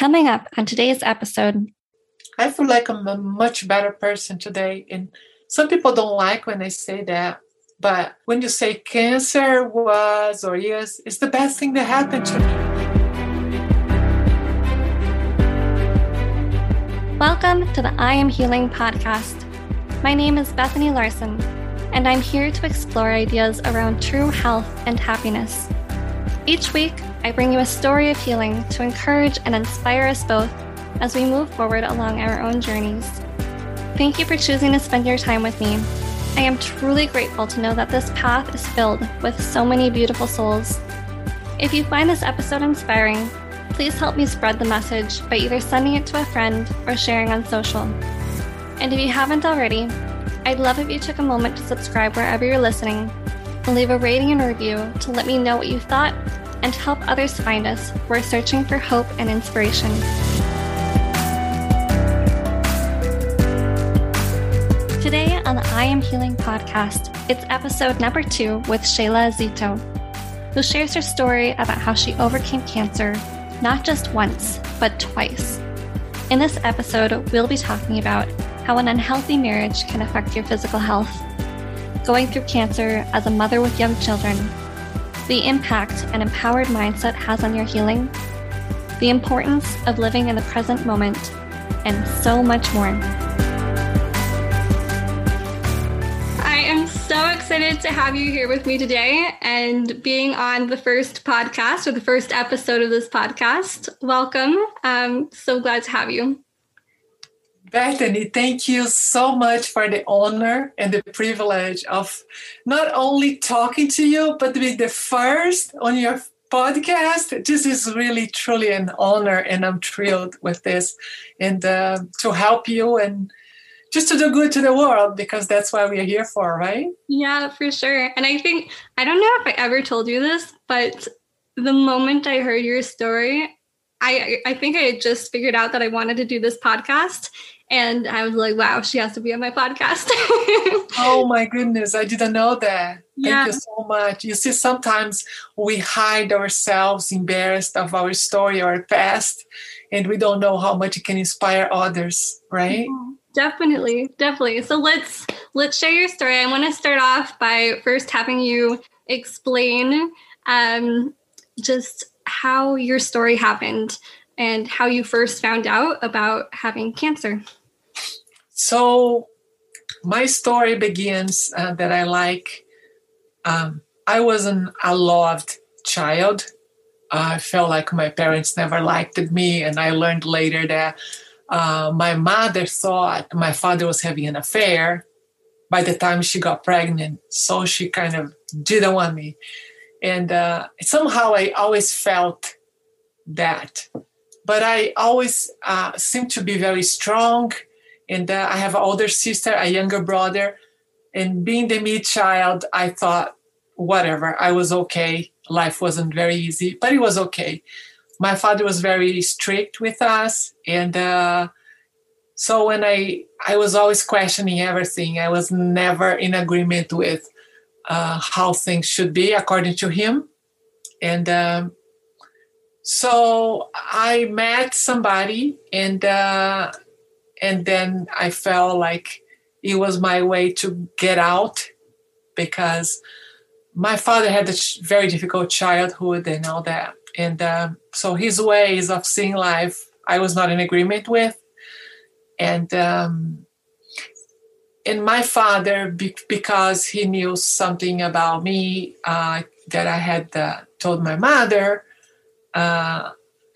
Coming up on today's episode, I feel like I'm a much better person today. And some people don't like when I say that. But when you say cancer was or is, it's the best thing that happened to me. Welcome to the I Am Healing podcast. My name is Bethany Larson, and I'm here to explore ideas around true health and happiness. Each week, I bring you a story of healing to encourage and inspire us both as we move forward along our own journeys. Thank you for choosing to spend your time with me. I am truly grateful to know that this path is filled with so many beautiful souls. If you find this episode inspiring, please help me spread the message by either sending it to a friend or sharing on social. And if you haven't already, I'd love if you took a moment to subscribe wherever you're listening and leave a rating and review to let me know what you thought and help others find us who are searching for hope and inspiration. Today on the I Am Healing podcast, it's episode number two with Sheyla Zito, who shares her story about how she overcame cancer not just once, but twice. In this episode, we'll be talking about how an unhealthy marriage can affect your physical health, going through cancer as a mother with young children, the impact an empowered mindset has on your healing, the importance of living in the present moment, and so much more. I am so excited to have you here with me today and being on the first podcast or the first episode of this podcast. Welcome. I'm so glad to have you. Bethany, thank you so much for the honor and the privilege of not only talking to you, but to be the first on your podcast. This is really, truly an honor, and I'm thrilled with this and uh, to help you and just to do good to the world because that's why we're here for, right? Yeah, for sure. And I think, I don't know if I ever told you this, but the moment I heard your story, I, I think I had just figured out that I wanted to do this podcast. And I was like, wow, she has to be on my podcast. oh my goodness, I didn't know that. Yeah. Thank you so much. You see, sometimes we hide ourselves embarrassed of our story or past, and we don't know how much it can inspire others, right? Mm-hmm. Definitely, definitely. So let's let's share your story. I want to start off by first having you explain um, just how your story happened and how you first found out about having cancer. So, my story begins uh, that I like. Um, I wasn't a loved child. I felt like my parents never liked me, and I learned later that uh, my mother thought my father was having an affair by the time she got pregnant, so she kind of didn't want me. And uh, somehow I always felt that. But I always uh, seemed to be very strong and uh, I have an older sister, a younger brother. And being the mid child, I thought, whatever, I was okay. Life wasn't very easy, but it was okay. My father was very strict with us, and uh, so when I I was always questioning everything. I was never in agreement with uh, how things should be according to him, and um, so I met somebody, and uh, and then I felt like it was my way to get out because my father had a very difficult childhood and all that. And uh, so his ways of seeing life, I was not in agreement with. And um, and my father, be- because he knew something about me uh, that I had uh, told my mother, uh,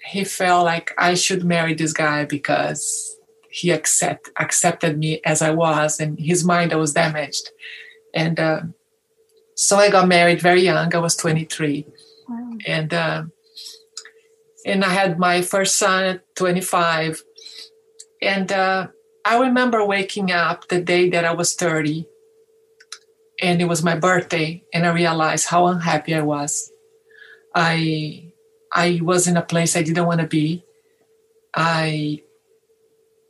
he felt like I should marry this guy because he accept accepted me as I was, and his mind I was damaged. And uh, so I got married very young. I was 23, wow. and uh, and I had my first son at 25. And uh, I remember waking up the day that I was 30, and it was my birthday, and I realized how unhappy I was. I I was in a place I didn't want to be. I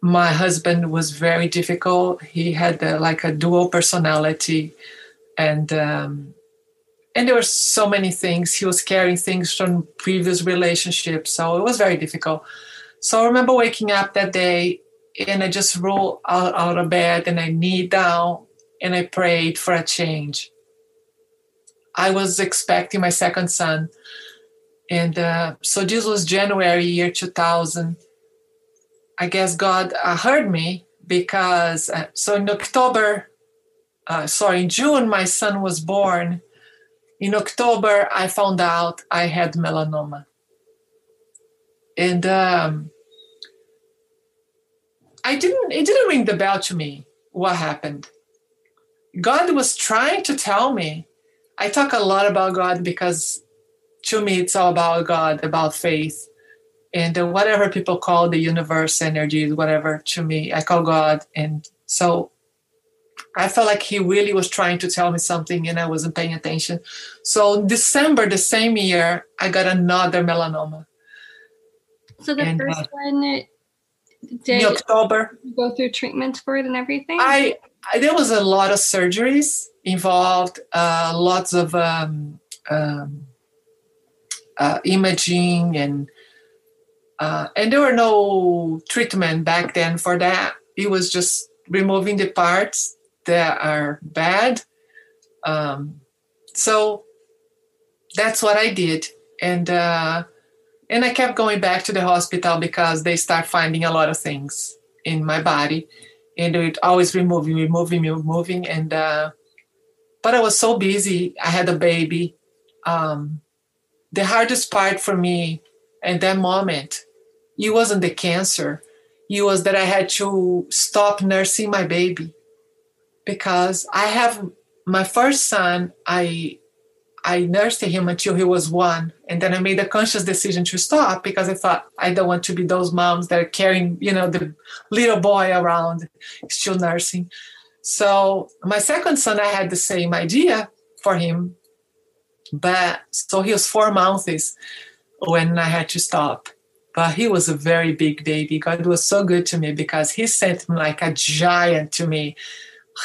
my husband was very difficult. He had uh, like a dual personality, and um, and there were so many things. He was carrying things from previous relationships, so it was very difficult. So I remember waking up that day and I just rolled out, out of bed and I knee down and I prayed for a change. I was expecting my second son. And uh, so this was January year 2000. I guess God uh, heard me because, uh, so in October, uh, sorry, in June, my son was born. In October, I found out I had melanoma. And um, I didn't, it didn't ring the bell to me what happened. God was trying to tell me. I talk a lot about God because to me it's all about God, about faith. And whatever people call the universe, energy, whatever, to me, I call God. And so I felt like he really was trying to tell me something and I wasn't paying attention. So December the same year, I got another melanoma. So the and, first uh, one did in October. go through treatment for it and everything? I, I there was a lot of surgeries involved, uh, lots of um, um, uh, imaging and uh, and there were no treatment back then for that. It was just removing the parts that are bad. Um, so that's what I did, and uh, and I kept going back to the hospital because they start finding a lot of things in my body, and it always removing, removing, removing, and uh, but I was so busy. I had a baby. Um, the hardest part for me at that moment, it wasn't the cancer. It was that I had to stop nursing my baby because I have my first son. I I nursed him until he was one. And then I made a conscious decision to stop because I thought I don't want to be those moms that are carrying, you know, the little boy around, still nursing. So my second son, I had the same idea for him. But so he was four months when I had to stop. But he was a very big baby. God was so good to me because he sent him like a giant to me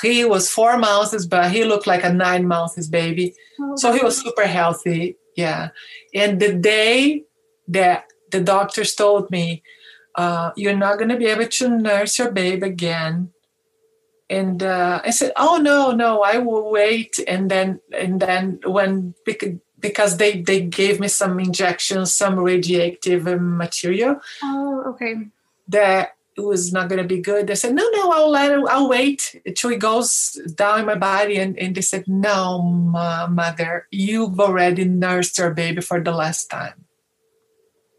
he was four months, but he looked like a nine months baby. Oh, so he was super healthy. Yeah. And the day that the doctors told me, uh, you're not going to be able to nurse your baby again. And uh, I said, oh, no, no, I will wait. And then, and then when, because they, they gave me some injections, some radioactive material. Oh, okay. That it was not going to be good. They said, no, no, I'll let it, I'll wait until it goes down in my body. And, and they said, no, mother, you've already nursed your baby for the last time.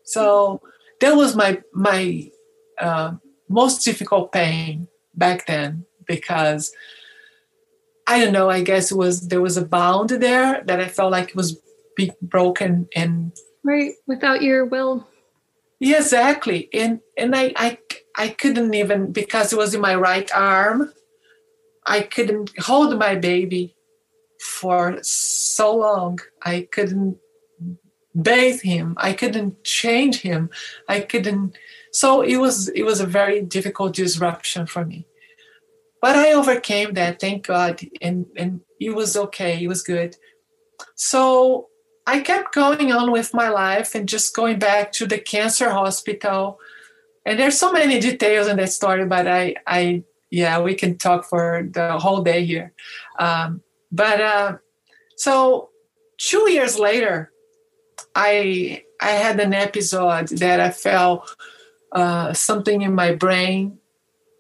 So that was my, my uh, most difficult pain back then because I don't know, I guess it was, there was a bound there that I felt like it was broken and right without your will. Yeah, exactly. And, and I, I I couldn't even because it was in my right arm. I couldn't hold my baby for so long. I couldn't bathe him. I couldn't change him. I couldn't. So it was it was a very difficult disruption for me. But I overcame that, thank God, and and it was okay. It was good. So I kept going on with my life and just going back to the cancer hospital. And there's so many details in that story but i i yeah we can talk for the whole day here. Um, but uh, so two years later i i had an episode that i felt uh, something in my brain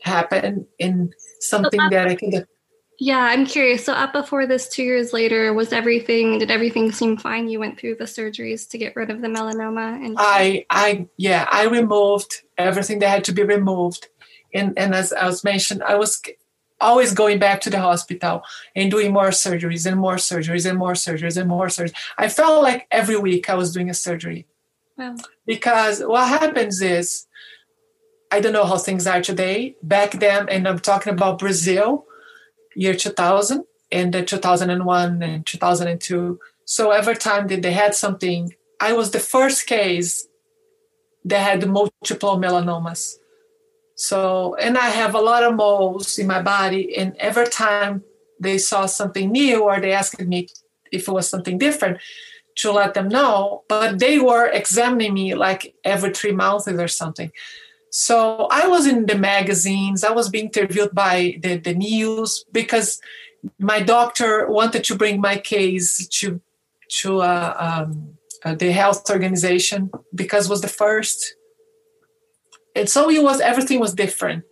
happened and something that i could yeah, I'm curious. So up before this, two years later, was everything? Did everything seem fine? You went through the surgeries to get rid of the melanoma, and I, I, yeah, I removed everything that had to be removed, and and as I was mentioned, I was always going back to the hospital and doing more surgeries and more surgeries and more surgeries and more surgeries. I felt like every week I was doing a surgery. Wow. Because what happens is, I don't know how things are today. Back then, and I'm talking about Brazil year 2000 and then 2001 and 2002. So every time that they had something, I was the first case that had multiple melanomas. So, and I have a lot of moles in my body, and every time they saw something new or they asked me if it was something different, to let them know, but they were examining me like every three months or something. So I was in the magazines, I was being interviewed by the, the news because my doctor wanted to bring my case to to uh, um, uh, the health organization because was the first. And so it was everything was different.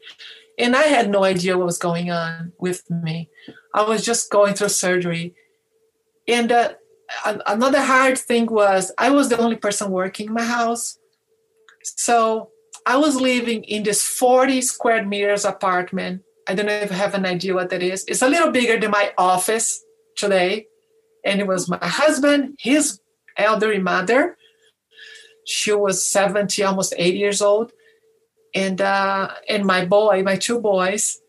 And i had no idea what was going on with me. I was just going through surgery. And uh, another hard thing was i was the only person working in my house. So i was living in this 40 square meters apartment I don't know if you have an idea what that is. It's a little bigger than my office today. And it was my husband, his elderly mother. She was 70, almost 80 years old. And uh, and my boy, my two boys,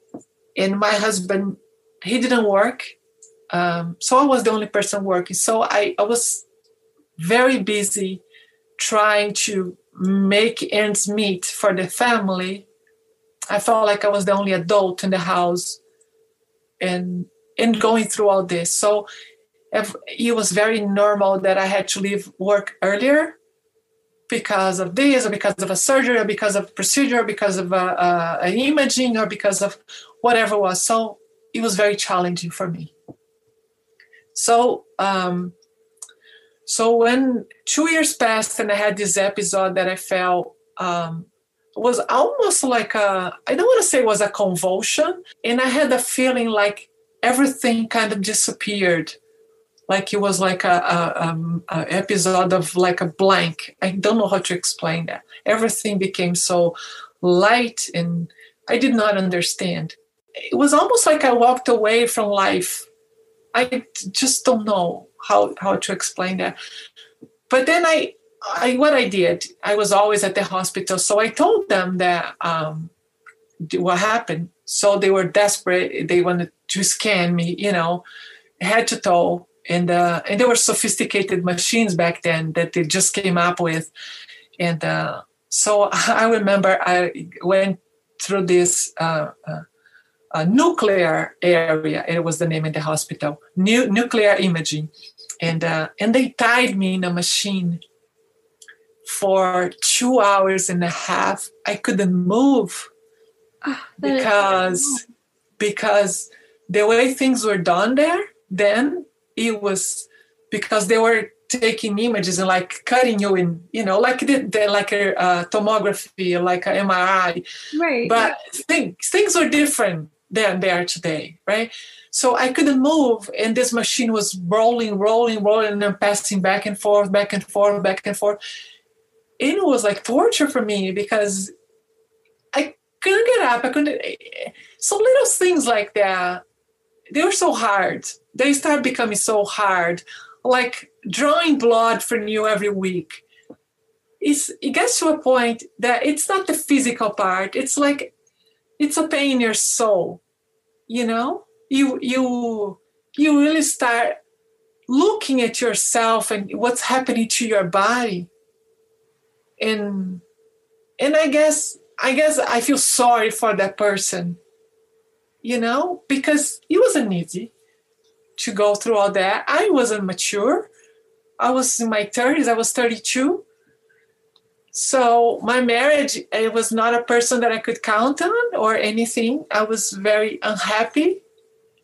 and my husband, he didn't work. Um, so I was the only person working. So I, I was very busy trying to make ends meet for the family I felt like I was the only adult in the house and and going through all this. So it was very normal that I had to leave work earlier because of this or because of a surgery or because of procedure, or because of a, a, an imaging or because of whatever it was. So it was very challenging for me. So um, so when two years passed and I had this episode that I felt um, was almost like a i don't want to say it was a convulsion and i had a feeling like everything kind of disappeared. Like it was like a, a, um, a, episode of like a blank. I don't know how to explain that. Everything became so light and i did not understand. It was almost like i walked away from life. I just don't know how how to explain that but then i I, what I did, I was always at the hospital. So I told them that um, what happened. So they were desperate. They wanted to scan me, you know, head to toe. And, uh, and there were sophisticated machines back then that they just came up with. And uh, so I remember I went through this uh, uh, nuclear area. It was the name in the hospital, New, nuclear imaging. And, uh, and they tied me in a machine for two hours and a half. I couldn't move oh, because because the way things were done there then it was because they were taking images and like cutting you in you know like the, the like a uh, tomography like a mri right but yeah. things things were different than they are today right so i couldn't move and this machine was rolling rolling rolling and passing back and forth back and forth back and forth it was like torture for me because I couldn't get up. I couldn't. So little things like that, they were so hard. They start becoming so hard. Like drawing blood from you every week. It's, it gets to a point that it's not the physical part. It's like it's a pain in your soul. You know, you you you really start looking at yourself and what's happening to your body. And and i guess i guess i feel sorry for that person you know? Because it wasn't easy to go through all that. I wasn't mature. I was in my 30s i was 32 so my marriage it was not a person that i could count on or anything i was very unhappy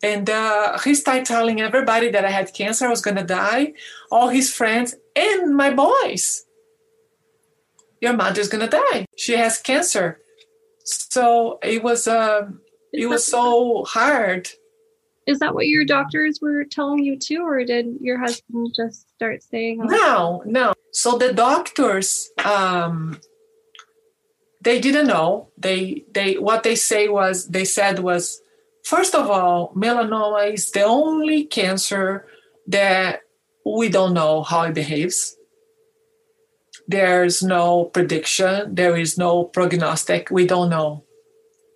and uh, he started telling everybody that i had cancer i was going to die all his friends and my boys your mother's gonna die. She has cancer. So it was um it was so hard. Is that what your doctors were telling you too, or did your husband just start saying? Oh, no, no. So the doctors, um, they didn't know. They they what they say was they said was first of all, melanoma is the only cancer that we don't know how it behaves there's no prediction, there is no prognostic. We don't know.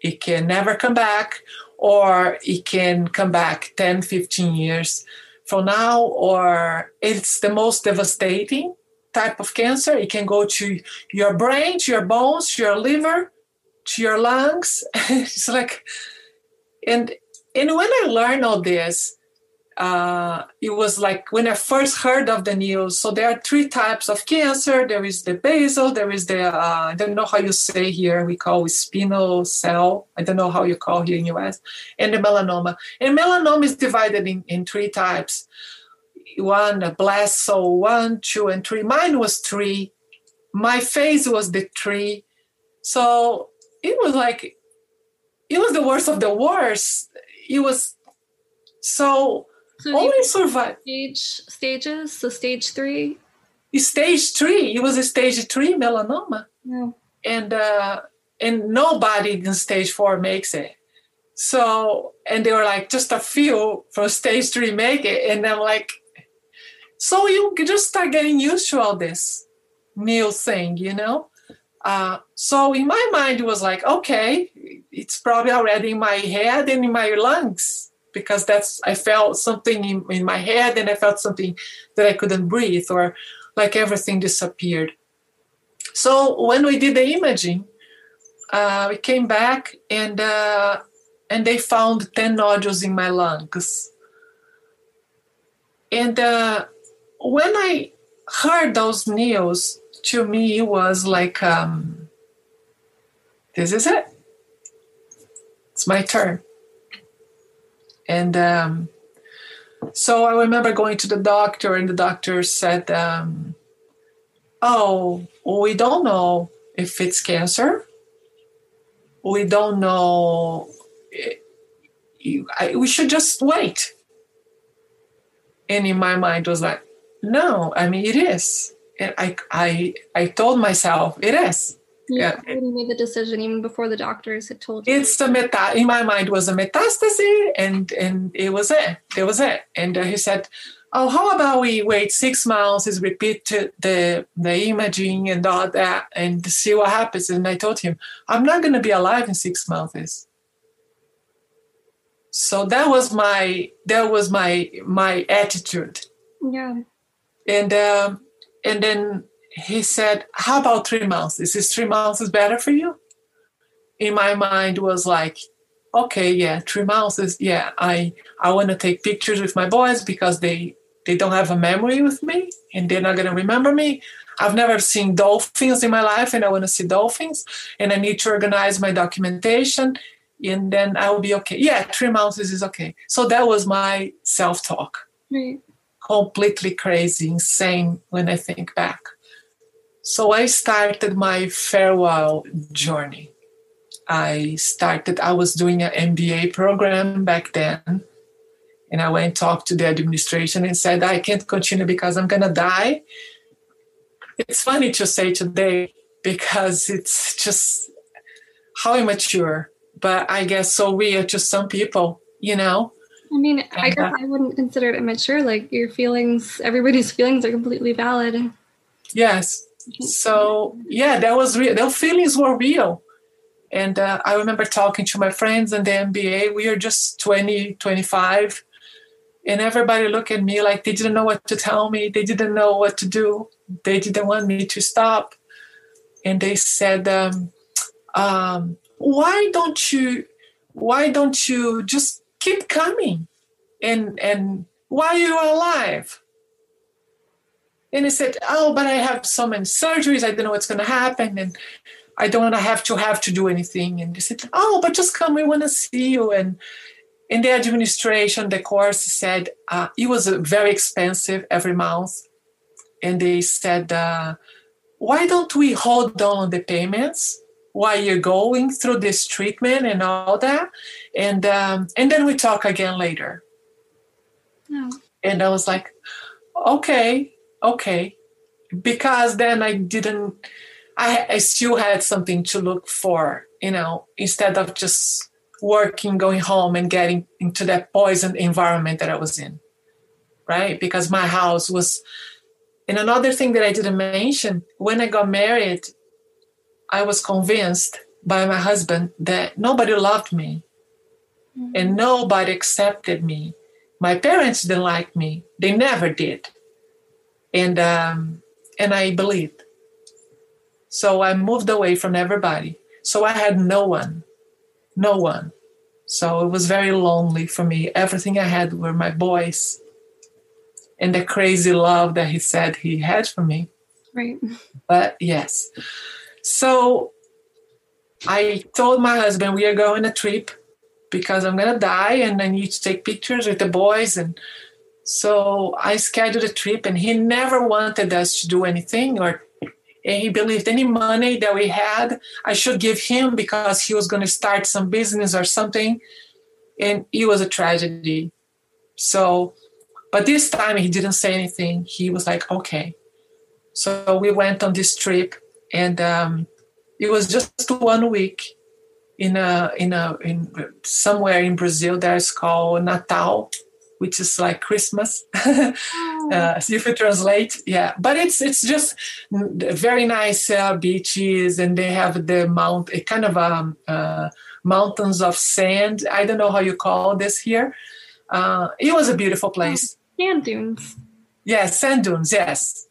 It can never come back, or it can come back 10, 15 years from now, or it's the most devastating type of cancer. It can go to your brain, to your bones, to your liver, to your lungs. it's like, and and when I learned all this, uh, it was like when I first heard of the news. So there are three types of cancer. There is the basal. There is the uh, I don't know how you say here. We call it spinal cell. I don't know how you call here in US. And the melanoma. And melanoma is divided in, in three types. One a blast so one, two, and three. Mine was three. My face was the three. So it was like it was the worst of the worst. It was so So only survive stage stages. So stage three. stage three. It was a stage three melanoma, Yeah. and uh, and nobody in stage four makes it. So and they were like just a few from stage three make it, and I'm like, so you just start getting used to all this new thing, you know. Uh, so in my mind, it was like, okay, it's probably already in my head and in my lungs because that's I felt something in, in my head and I felt something that I couldn't breathe or like everything disappeared. So when we did the imaging, uh, we came back and uh, and they found ten nodules in my lungs. And uh, when I heard those news, to me it was like, um, this is it. It's my turn. And um, so I remember going to the doctor, and the doctor said, um, Oh, we don't know if it's cancer. We don't know. We should just wait. And in my mind was like, no, I mean, it is. And I, I, I told myself it is. Yeah. made the decision even before the doctors had told you. it's a meta in my mind was a metastasis and and it was it it was it and uh, he said oh how about we wait six months is repeat the the imaging and all that and see what happens and i told him i'm not going to be alive in six months so that was my that was my my attitude yeah. and um, and then he said, "How about three months? Is this three months is better for you?" In my mind was like, "Okay, yeah, three months is yeah. I I want to take pictures with my boys because they they don't have a memory with me and they're not gonna remember me. I've never seen dolphins in my life and I want to see dolphins and I need to organize my documentation." And then I will be okay. Yeah, three months is okay. So that was my self talk Right. completely crazy, insane when I think back. So I started my farewell journey. I started, I was doing an MBA program back then. And I went and talked to the administration and said, I can't continue because I'm going to die. It's funny to say today because it's just how immature, but I guess so real to some people, you know? I mean, I guess uh, I wouldn't consider it immature. Like your feelings, everybody's feelings are completely valid. Yes. So yeah, that was real. Those feelings were real. And uh, I remember talking to my friends in the MBA. We are just 20, 25. And everybody looked at me like they didn't know what to tell me. They didn't know what to do. They didn't want me to stop. And they said, um, um, why don't you, why don't you just keep coming? And, and while you're alive, and he said, "Oh, but I have so many surgeries. I don't know what's going to happen, and I don't want to have to have to do anything." And they said, "Oh, but just come. We want to see you." And in the administration, the course said uh, it was uh, very expensive every month, and they said, uh, "Why don't we hold on the payments?" While you're going through this treatment and all that, and um, and then we talk again later. No. And I was like, okay, okay. Because then I didn't, I, I still had something to look for, you know, instead of just working, going home and getting into that poison environment that I was in, right? Because my house was, and another thing that I didn't mention, when I got married, I was convinced by my husband that nobody loved me mm-hmm. and nobody accepted me. My parents didn't like me; they never did, and um, and I believed. So I moved away from everybody. So I had no one, no one. So it was very lonely for me. Everything I had were my boys and the crazy love that he said he had for me. Right. But yes. So I told my husband we are going a trip because I'm gonna die and I need to take pictures with the boys and so I scheduled a trip and he never wanted us to do anything or he believed any money that we had I should give him because he was gonna start some business or something. And it was a tragedy. So but this time he didn't say anything. He was like, okay. So we went on this trip and um, it was just one week in a in a in somewhere in Brazil that's called Natal, which is like Christmas. Oh. uh, if you translate, yeah. But it's it's just very nice uh, beaches, and they have the mount, a kind of um, uh, mountains of sand. I don't know how you call this here. Uh, it was a beautiful place. Sand dunes. Yes, sand dunes. Yes.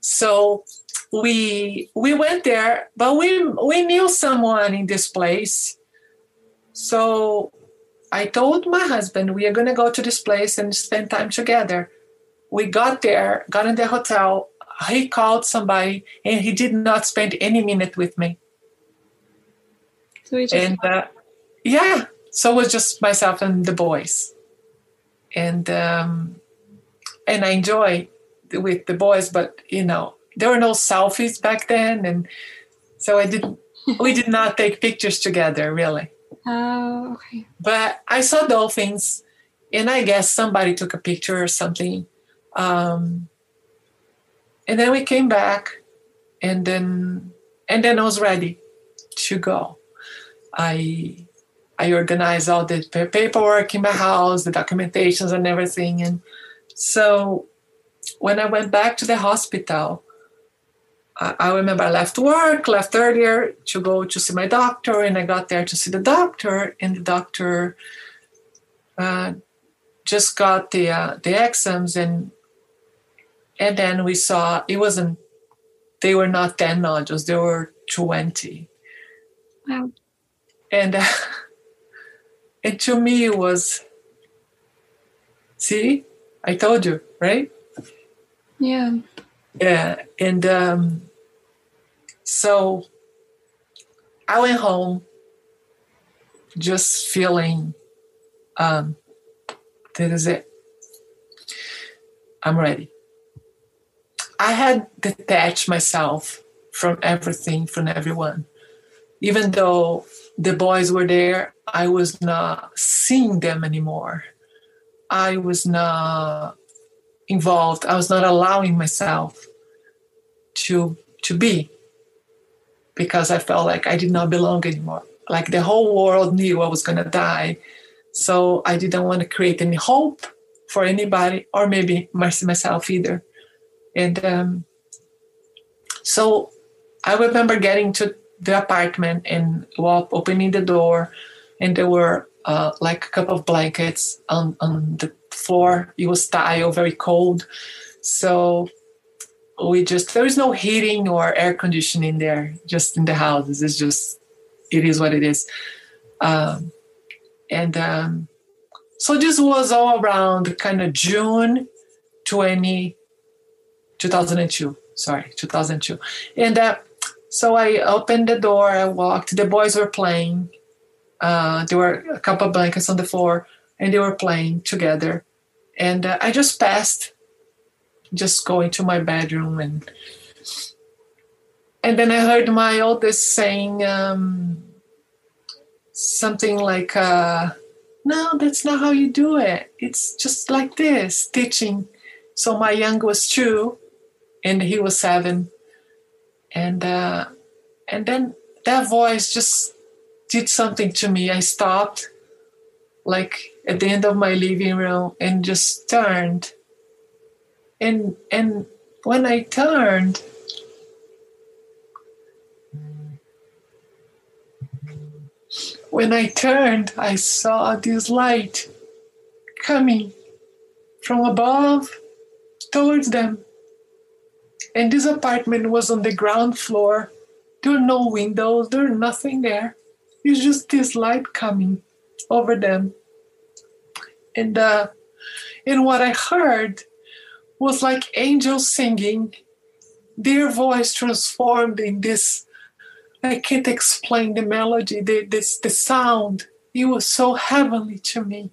So we we went there, but we we knew someone in this place. So I told my husband we are going to go to this place and spend time together. We got there, got in the hotel. He called somebody, and he did not spend any minute with me. So he just and uh, yeah, so it was just myself and the boys, and um, and I enjoy with the boys, but you know there were no selfies back then, and so I didn't. we did not take pictures together, really. Oh, okay. But I saw dolphins, and I guess somebody took a picture or something. Um, and then we came back, and then and then I was ready to go. I I organized all the paperwork in my house, the documentations and everything, and so when I went back to the hospital, I, remember I left work, left earlier to go to see my doctor, and I got there to see the doctor, and the doctor uh, just got the uh, the exams, and and then we saw it wasn't. They were not ten nodules; they were twenty. Wow. And uh, and to me it was. See, I told you, right? Yeah. Yeah, and um, so I went home just feeling um, that is it. I'm ready. I had detached myself from everything, from everyone. Even though the boys were there, I was not seeing them anymore. I was not involved. I was not allowing myself to to be because I felt like I did not belong anymore. Like the whole world knew I was going to die. So I didn't want to create any hope for anybody or maybe myself either. And um, so I remember getting to the apartment and opening the door, and there were uh, like a couple of blankets on, on the floor. It was tile, very cold. So we just, there is no heating or air conditioning there, just in the houses. It's just, it is what it is. Um, and um, so this was all around kind of June 20, 2002. Sorry, 2002. And uh, so I opened the door, I walked, the boys were playing uh, there were a couple blankets on the floor, and they were playing together. And uh, I just passed, just going to my bedroom, and and then I heard my oldest saying um, something like, uh, "No, that's not how you do it. It's just like this." Teaching. So my young was two, and he was seven, and uh, and then that voice just did something to me. I stopped, like at the end of my living room, and just turned. And and when I turned, when I turned, I saw this light coming from above towards them. And this apartment was on the ground floor. There were no windows, there was nothing there. It's just this light coming over them. And uh, and what I heard was like angels singing, their voice transformed in this. I can't explain the melody, the, this the sound. It was so heavenly to me.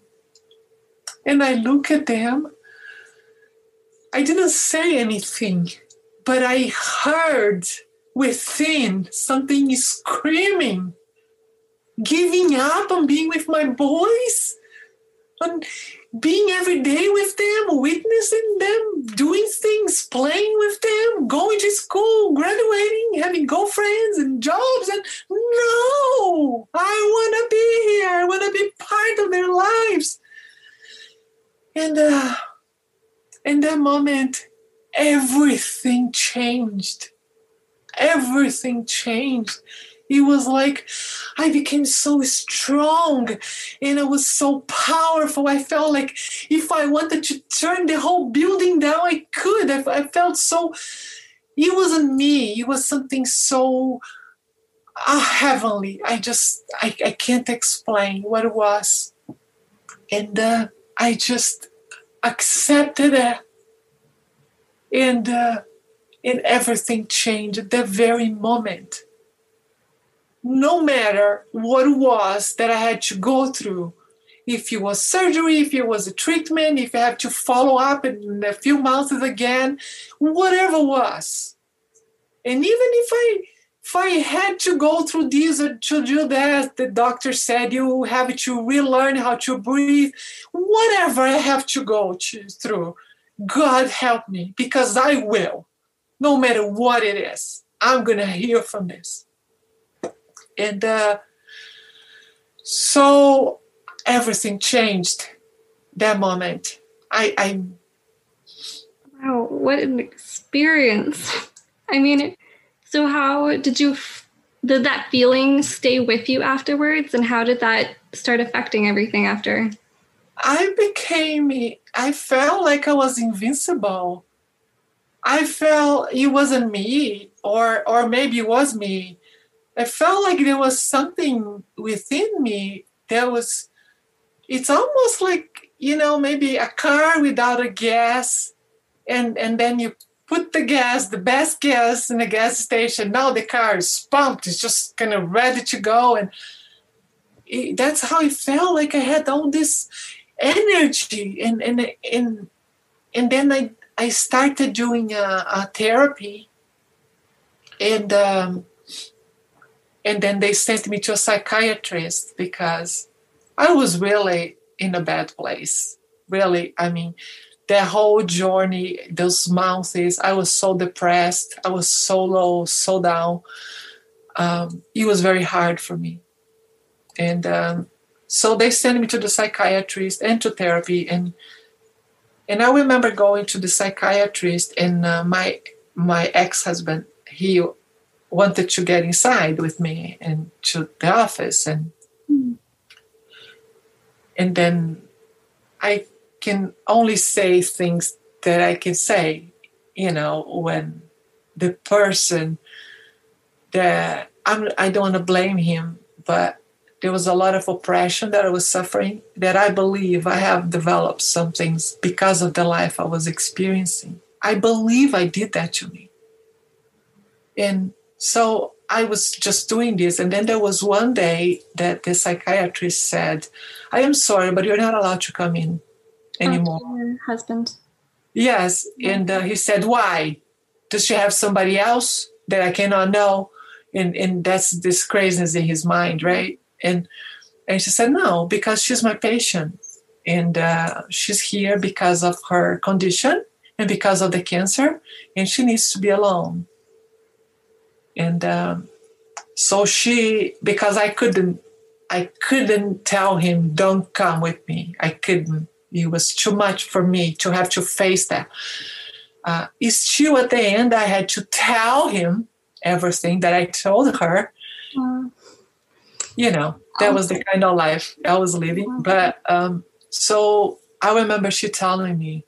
And I look at them. I didn't say anything, but I heard within something screaming, giving up on being with my boys, on being every day with them, witnessing them, doing things, playing with them, going to school, graduating, having girlfriends and jobs. And no, I want to be here. I want to be part of their lives. And uh, in that moment, everything changed. Everything changed. It was like I became so strong and I was so powerful. I felt like if I wanted to turn the whole building down, I could. I, I felt so, it wasn't me, it was something so uh, heavenly. I just, I, I can't explain what it was. And uh, I just accepted it. And, uh, and everything changed at that very moment no matter what it was that I had to go through. If it was surgery, if it was a treatment, if I have to follow up in a few months again, whatever was. And even if I if I had to go through this or to do that, the doctor said you have to relearn how to breathe, whatever I have to go to, through, God help me because I will, no matter what it is. I'm going to heal from this and uh, so everything changed that moment. I, I wow, what an experience! I mean, so how did you? Did that feeling stay with you afterwards, and how did that start affecting everything after? I became. I felt like I was invincible. I felt it wasn't me, or or maybe it was me I felt like there was something within me that was, it's almost like, you know, maybe a car without a gas, and, and then you put the gas, the best gas in the gas station. Now the car is pumped, it's just kind of ready to go. And it, that's how I felt like I had all this energy. And, and, and, and then I, I started doing a, a therapy. And, um, and then they sent me to a psychiatrist because I was really in a bad place. Really, I mean, the whole journey, those months, I was so depressed. I was so low, so down. Um, it was very hard for me. And um, so they sent me to the psychiatrist and to therapy. And and I remember going to the psychiatrist and uh, my my ex husband. He wanted to get inside with me and to the office and mm. and then I can only say things that I can say, you know, when the person that I'm, I don't want to blame him, but there was a lot of oppression that I was suffering that I believe I have developed some things because of the life I was experiencing. I believe I did that to me. And so I was just doing this. And then there was one day that the psychiatrist said, I am sorry, but you're not allowed to come in anymore. Your husband. Yes. And uh, he said, Why? Does she have somebody else that I cannot know? And, and that's this craziness in his mind, right? And and she said, No, because she's my patient. And uh, she's here because of her condition and because of the cancer, and she needs to be alone and um, so she because i couldn't i couldn't tell him don't come with me. I couldn't. It was too much for me to have to face that. Uh, it's still at the end i had to tell him everything that i told her. Mm. you know that was the kind of life i was living. But um, so i remember she telling me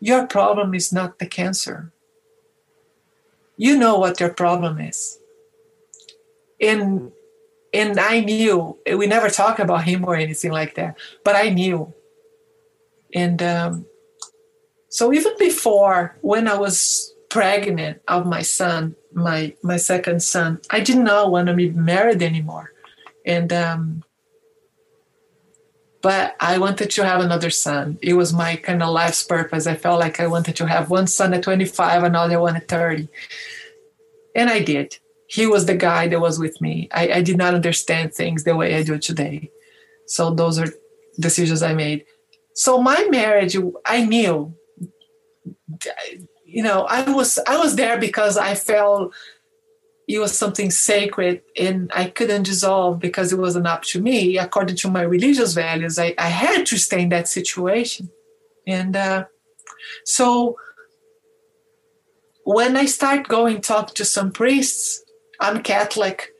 your problem is not the cancer you know what your problem is. And and I knew we never talk about him or anything like that, but I knew. And um, so even before when I was pregnant of my son, my my second son, I did not want to be married anymore, and um, but I wanted to have another son. It was my kind of life's purpose. I felt like I wanted to have one son at 25, another one at 30, and I did he was the guy that was with me. I, I did not understand things the way I do today. So those are decisions I made. So my marriage, I knew, you know, I was I was there because I felt it was something sacred and I couldn't dissolve because it wasn't up to me. According to my religious values, I, I had to stay in that situation. And uh, so when I start going talk to some priests, I'm Catholic,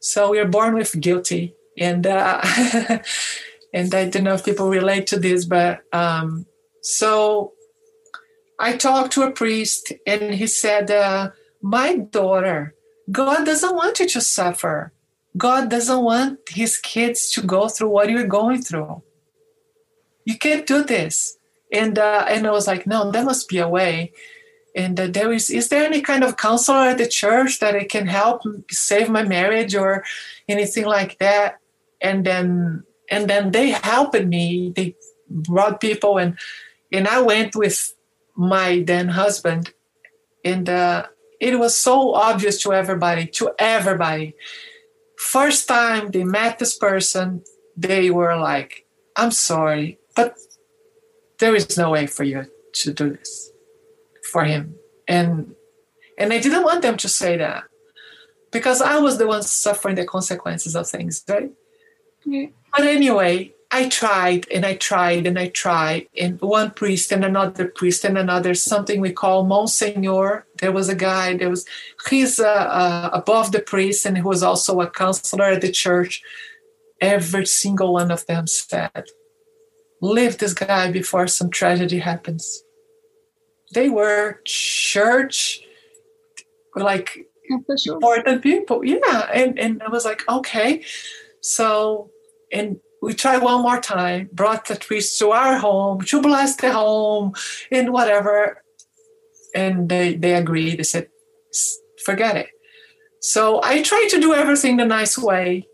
so we're born with guilty, and uh, and I don't know if people relate to this, but um, so I talked to a priest, and he said, uh, "My daughter, God doesn't want you to suffer. God doesn't want His kids to go through what you're going through. You can't do this." And uh, and I was like, "No, there must be a way." and uh, there is is there any kind of counselor at the church that it can help save my marriage or anything like that and then and then they helped me they brought people and and i went with my then husband and uh, it was so obvious to everybody to everybody. First time they met this person they were like i'm sorry but there is no way for you to do this for him. And and i didn't want them to say that because i was the one suffering the consequences of things right? Yeah. but anyway i tried and i tried and i tried. And one priest and another priest and another something we call monsignor there was a guy there was he's uh, uh, above the priest and he was also a counselor at the church. Every single one of them said leave this guy before some tragedy happens. They were church like important people. Yeah. And and i was like okay. So and we tried one more time brought the priest to our home to bless the home and whatever. And they they agreed. They said forget it. So i tried to do everything the nice way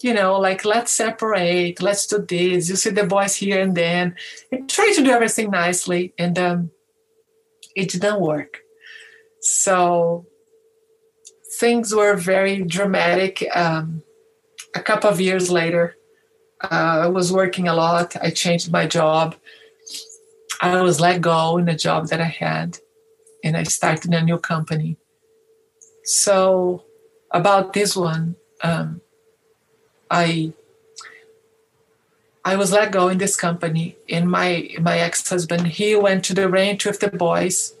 you know like let's separate let's do this. You see the boys here and then. And try to do everything nicely and um it didn't work. So things were very dramatic. Um, a couple of years later, uh, I was working a lot. I changed my job. I was let go in a job that I had, and I started a new company. So, about this one, um, I I was let go in this company, and my my ex husband he went to the ranch with the boys.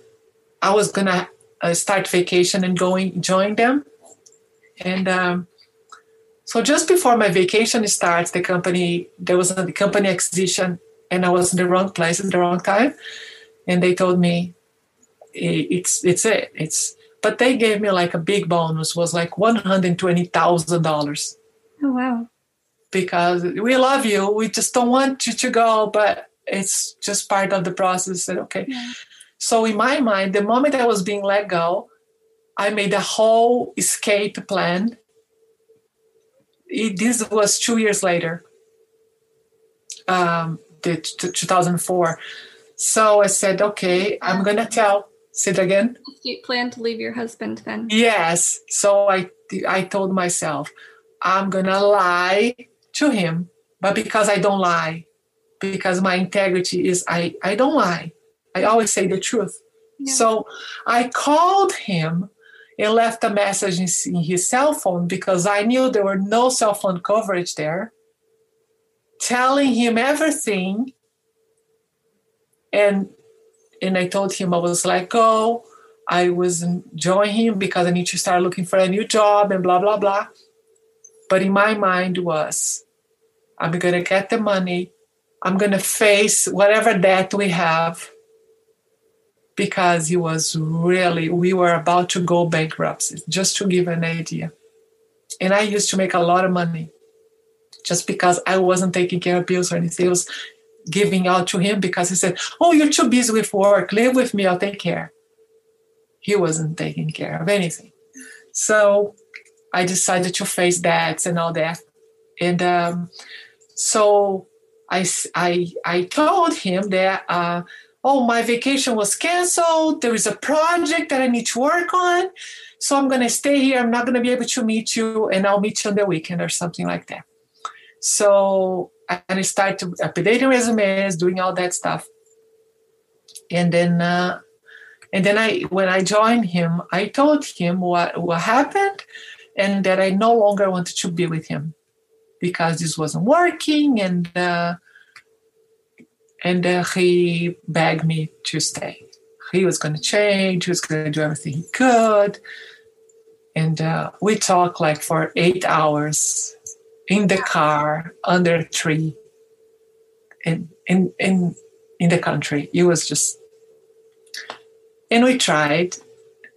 I was gonna uh, start vacation and going join them, and um, so just before my vacation starts, the company there was a company acquisition, and I was in the wrong place at the wrong time, and they told me it's it's it it's but they gave me like a big bonus was like one hundred twenty thousand dollars. Oh wow! because we love you. We just don't want you to go, but it's just part of the process. Said okay. Yeah. So in my mind, the moment I was being let go, I made a whole escape plan. It, this was two years later, um, the, 2004. So I said, okay, I'm gonna tell. Say it again. You plan to leave your husband then? Yes. So I I told myself, I'm gonna lie to him, but because I don't lie, because my integrity is I, I don't lie. I always say the truth. Yeah. So I called him and left a message in, his cell phone because I knew there were no cell phone coverage there, telling him everything. And and I told him I was let go. Oh, I was joining him because I need to start looking for a new job and blah blah blah. But in my mind was I'm to get the money. I'm to face whatever debt we have because he was really, we were about to go bankrupt, just to give an idea. and I used to make a lot of money just because I wasn't taking care of bills or anything. It was giving out to him because he said, Oh, you're too busy with work. Live with me, I'll take care. He wasn't taking care of anything. So I decided to face that and all that. And um, so I, I, I told him that, uh, oh, my vacation was canceled. There is a project that I need to work on. So I'm going to stay here. I'm not going to be able to meet you, and I'll meet you on the weekend or something like that. So I started updating resumes, doing all that stuff. And then, uh, and then I, when I joined him, I told him what what happened, and that I no longer wanted to be with him because this wasn't working, and uh, and uh, he begged me to stay. He was going to change. He was going to do everything he could, and uh, we talked like for eight hours in the car under a tree in in in in the country. It was just and we tried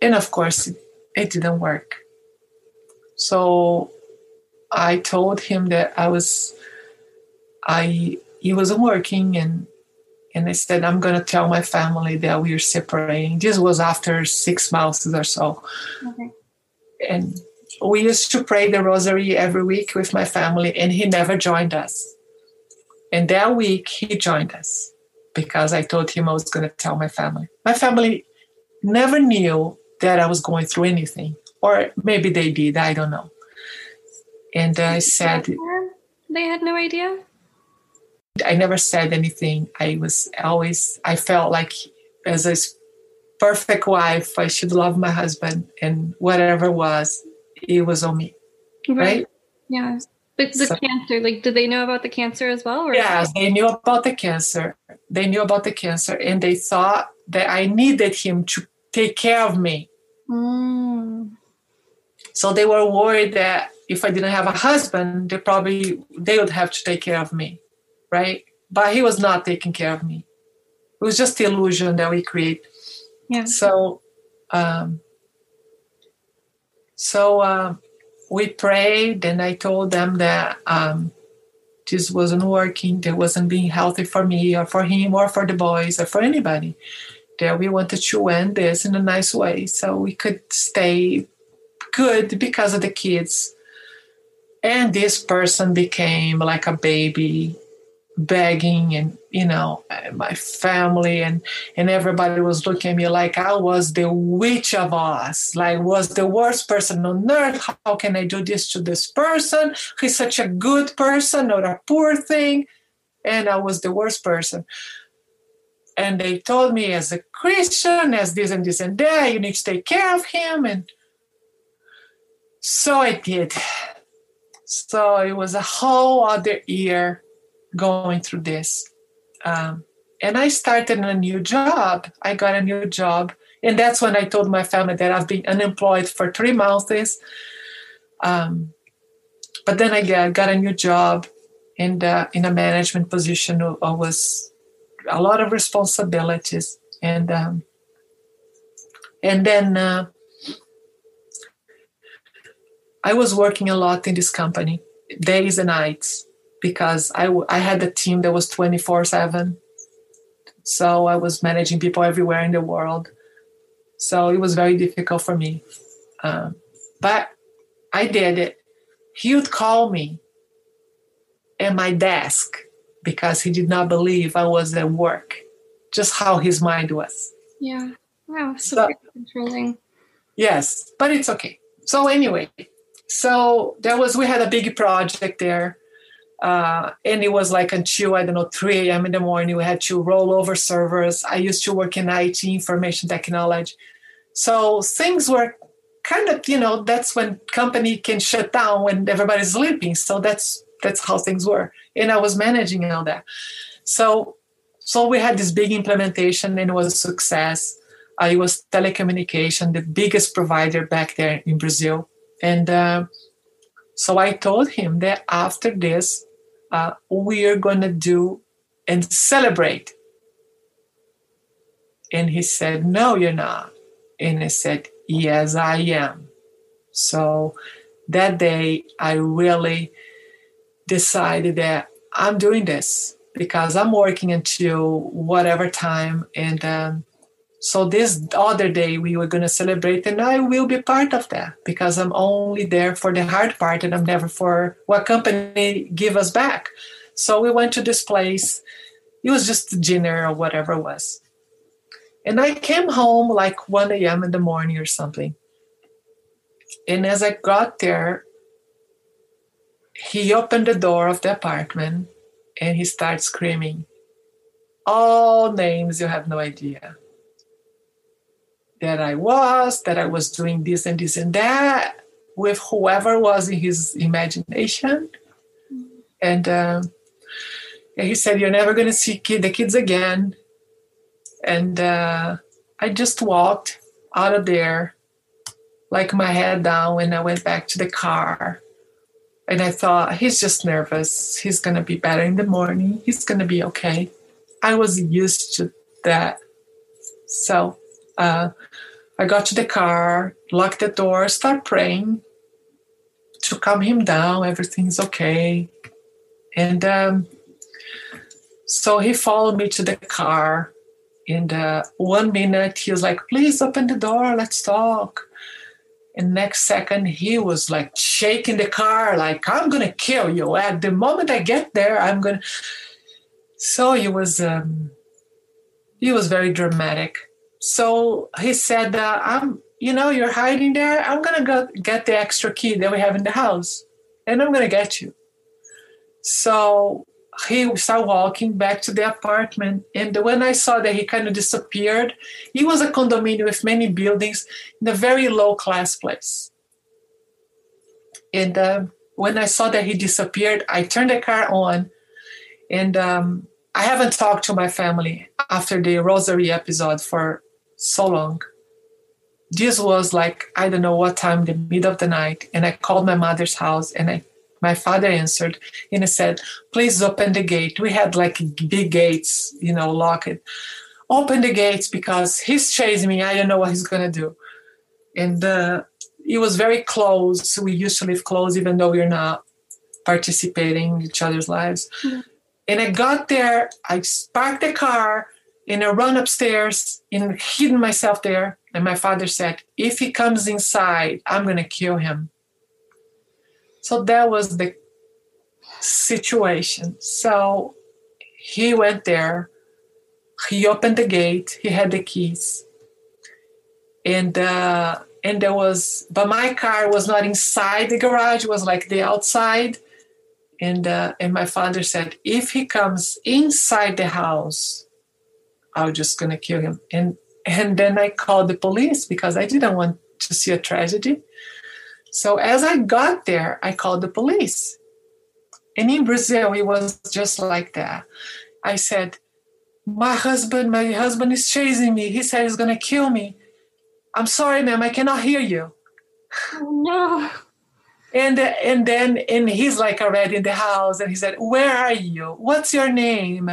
and of course it, it didn't work. So I told him that I was I he wasn't working and and I said I'm gonna tell my family that we are separating. This was after six months or so. Okay. And we used to pray the rosary every week with my family, and he never joined us. And that week, he joined us because I told him I was going to tell my family. My family never knew that I was going through anything, or maybe they did, I don't know. And I said, They had no idea? I never said anything. I was always, I felt like as a perfect wife, I should love my husband, and whatever was, it was on me. Right. right? Yeah. But the so, cancer, like, did they know about the cancer as well? Or yeah, they knew about the cancer. They knew about the cancer, and they thought that I needed him to take care of me. Mm. So they were worried that if I didn't have a husband, they probably they would have to take care of me, right? But he was not taking care of me. It was just the illusion that we create. Yeah. So um, so uh, we prayed, and I told them that um, this wasn't working, that wasn't being healthy for me, or for him, or for the boys, or for anybody. That we wanted to end this in a nice way so we could stay good because of the kids. And this person became like a baby begging and you know my family and and everybody was looking at me like i was the witch of us like was the worst person on earth. How can i do this to this person? He's such a good person not a poor thing. And i was the worst person. And they told me as a christian as this and this and that you need to take care of him. And so i did. So it was a whole other year going through this. Um, and I started a new job. I got a new job. And that's when I told my family that I've been unemployed for three months. Um, but then I got, got a new job in, in a management position. It was a lot of responsibilities. And, um, and then uh, I was working a lot in this company, days and nights because I, I had a team that was 24 7. So I was managing people everywhere in the world. So it was very difficult for me. Um, but I did it. He would call me at my desk because he did not believe I was at work, just how his mind was. Yeah. Wow. So, controlling. Yes, but it's okay. So, anyway, so there was, we had a big project there uh, and it was like until I don't know 3 a.m. in the morning. We had to roll over servers. I used to work in IT, information technology, so things were kind of you know that's when company can shut down when everybody's sleeping. So that's that's how things were, and I was managing all that. So so we had this big implementation, and it was a success. Uh, it was telecommunication, the biggest provider back there in Brazil, and. Uh, so I told him that after this, uh, we are going to do and celebrate. And he said, No, you're not. And I said, Yes, I am. So that day I really decided that I'm doing this because I'm working until whatever time. And um, so this other day we were going to celebrate, and I will be part of that because I'm only there for the hard part and I'm never for what company give us back. So we went to this place. It was just dinner or whatever it was. And I came home like 1 a.m. in the morning or something. And as I got there, he opened the door of the apartment and he started screaming all names you have no idea that I was, that I was doing this and this and that with whoever was in his imagination. And, uh, and he said, You're never going to see kid, the kids again. And uh, I just walked out of there, like my head down, and I went back to the car. And I thought, he's just nervous. He's going to be better in the morning. He's going to be okay. I was used to that. So uh, I got to the car, locked the door, start praying to calm him down. Everything's okay. And um, so he followed me to the car. And uh, one minute he was like, please open the door, let's talk. And next second he was like shaking the car, like, I'm gonna kill you. At the moment I get there, I'm gonna. So he was um, he was very dramatic. So he said, uh, I'm you know, you're hiding there. I'm gonna go get the extra key that we have in the house, and I'm gonna get you. So he started walking back to the apartment. And when I saw that he kind of disappeared, it was a condominium with many buildings in a very low class place. And uh, when I saw that he disappeared, I turned the car on. And um, I haven't talked to my family after the Rosary episode for so long. This was like, I don't know what time, the middle of the night. And I called my mother's house and I my father answered and he said, Please open the gate. We had like big gates, you know, lock it. Open the gates because he's chasing me. I don't know what he's going to do. And uh, it was very close. We used to live close, even though we're not participating in each other's lives. Mm-hmm. And I got there, I parked the car, and I run upstairs and hid myself there. And my father said, If he comes inside, I'm going to kill him. So that was the situation. So he went there. He opened the gate. He had the keys, and uh, and there was, but my car was not inside the garage. It was like the outside. And uh, and my father said, if he comes inside the house, I'm just gonna kill him. And and then I called the police because I didn't want to see a tragedy. So as I got there, I called the police. And in Brazil, it was just like that. I said, My husband, my husband is chasing me. He said he's gonna kill me. I'm sorry, ma'am, I cannot hear you. no. And and then and he's like already in the house and he said, Where are you? What's your name?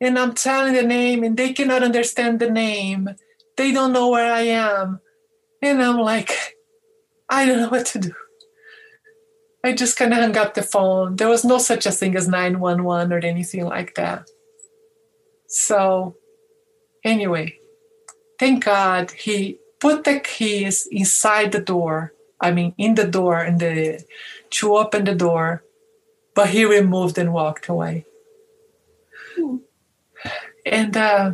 And I'm telling the name and they cannot understand the name. They don't know where I am. And I'm like, I don't know what to do. I just kind of hung up the phone. There was no such a thing as 911 or anything like that. So, anyway, thank God he put the keys inside the door. I mean, in the door, and the to open the door, but he removed and walked away. And uh,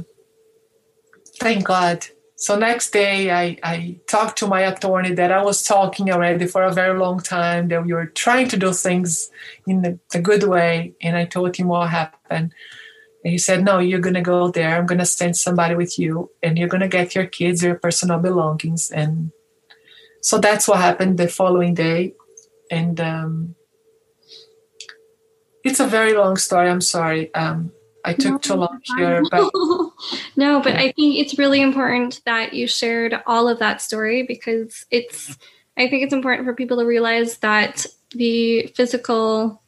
thank God so next day, I, I talked to my attorney that I was talking already for a very long time, that we were trying to do things in the, a good way. And I told him what happened. And he said, no, you're going to go there. I'm going to send somebody with you and you're going to get your kids, your personal belongings. And so that's what happened the following day. And um, it's a very long story. I'm sorry. Um, I took no, too long here, but no, but I think it's really important that you shared all of that story because it's I think it's important for people to realize that the physical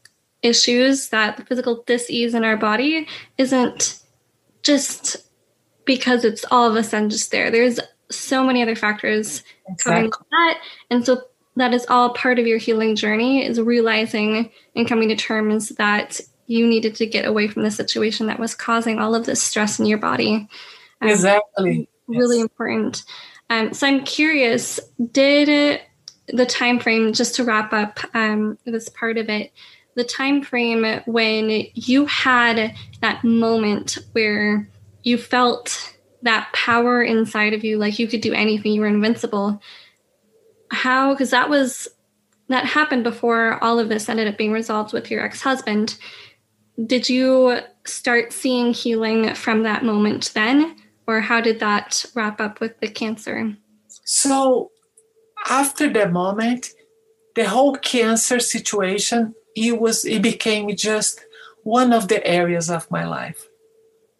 issues, that the physical disease in our body isn't just because it's all of a sudden just there. There's so many other factors exactly. coming with that. And so that is all part of your healing journey is realizing and coming to terms that you needed to get away from the situation that was causing all of this stress in your body. Um, exactly. Really yes. important. Um, so I'm curious, did it, the time frame, just to wrap up um, this part of it, the time frame when you had that moment where you felt that power inside of you, like you could do anything, you were invincible. How, because that was, that happened before all of this ended up being resolved with your ex husband. Did you start seeing healing from that moment then? Or how did that wrap up with the cancer? So, after that moment, the whole cancer situation it was it became just one of the areas of my life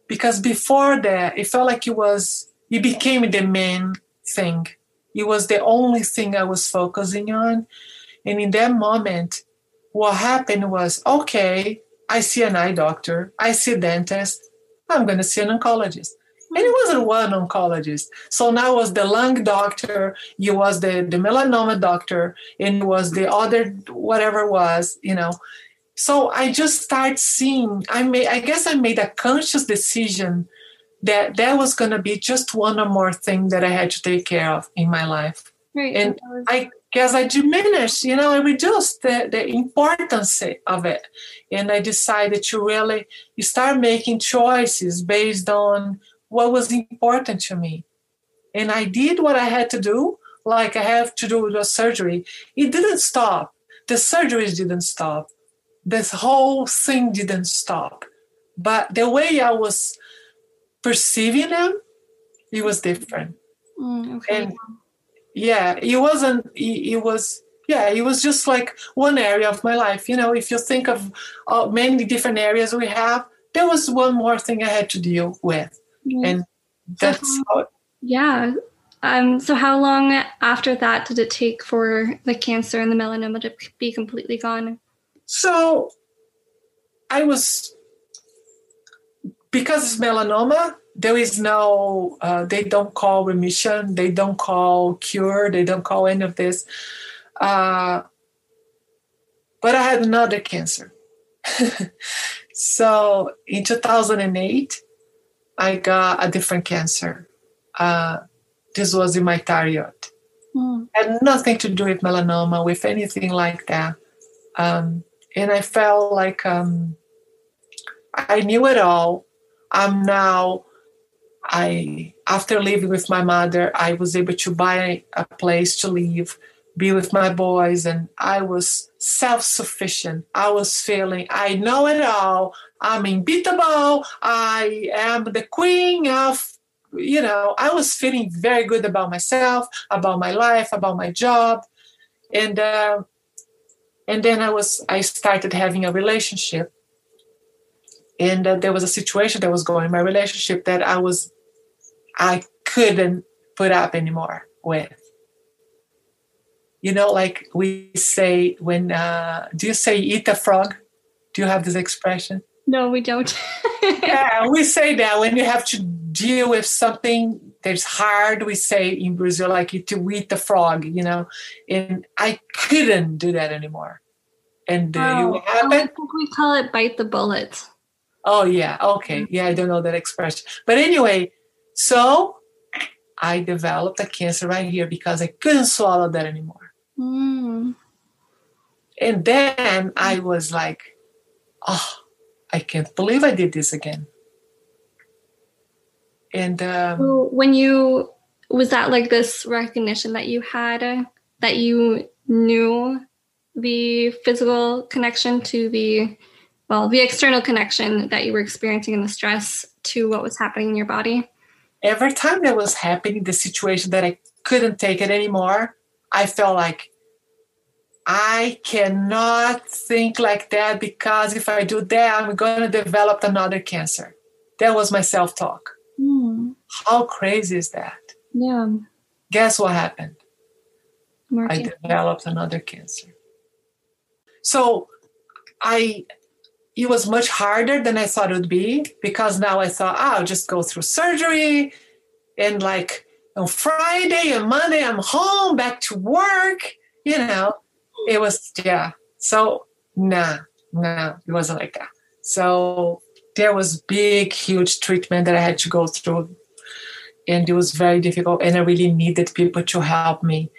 because before that it felt like it was it became the main thing it was the only thing i was focusing on and in that moment what happened was okay i see an eye doctor i see a dentist i'm going to see an oncologist and it wasn't one oncologist. So now was the lung doctor, you was the, the melanoma doctor, and it was the other whatever was, you know. So I just start seeing, I made I guess I made a conscious decision that that was gonna be just one or more thing that I had to take care of in my life. Right. And I guess I diminished, you know, I reduced the, the importance of it. And I decided to really start making choices based on what was important to me. And I did what I had to do, like I have to do with a surgery. It didn't stop. The surgeries didn't stop. This whole thing didn't stop. But the way I was perceiving them, it was different. Mm, okay. And yeah, it wasn't, it, it, was, yeah, it was just like one area of my life. You know, if you think of uh, many different areas we have, there was one more thing I had to deal with and that's so how, yeah um, so how long after that did it take for the cancer and the melanoma to be completely gone so i was because it's melanoma there is no uh, they don't call remission they don't call cure they don't call any of this uh, but i had another cancer so in 2008 I got a different cancer. Uh, this was in my thyroid. Mm. Had nothing to do with melanoma, with anything like that. Um, and I felt like um, I knew it all. I'm now, I after living with my mother, I was able to buy a place to live, be with my boys, and I was self-sufficient. I was feeling I know it all. I'm unbeatable. I am the queen of, you know, I was feeling very good about myself, about my life, about my job. And, uh, and then I was, I started having a relationship. And uh, there was a situation that was going in my relationship that I was, I couldn't put up anymore with. You know, like we say when, uh, do you say eat a frog? Do you have this expression? No, we don't. yeah, we say that when you have to deal with something that's hard, we say in Brazil, like to eat the frog, you know. And I couldn't do that anymore. And uh, oh, what happened? I think we call it bite the bullet. Oh, yeah. Okay. Yeah, I don't know that expression. But anyway, so I developed a cancer right here because I couldn't swallow that anymore. Mm. And then I was like, oh, I can't believe I did this again. And um, when you was that like this recognition that you had uh, that you knew the physical connection to the well the external connection that you were experiencing in the stress to what was happening in your body every time that was happening the situation that i couldn't take it anymore i felt like I cannot think like that because if I do that, I'm going to develop another cancer. That was my self talk. Mm. How crazy is that? Yeah. Guess what happened? I developed another cancer. So I it was much harder than I thought it would be because now I thought, oh, I'll just go through surgery and like on Friday and Monday I'm home back to work you know, it was, yeah. So, nah, nah, it wasn't like that. So there was big, huge treatment that I had to go through. And it was very difficult. And I really needed people to help me.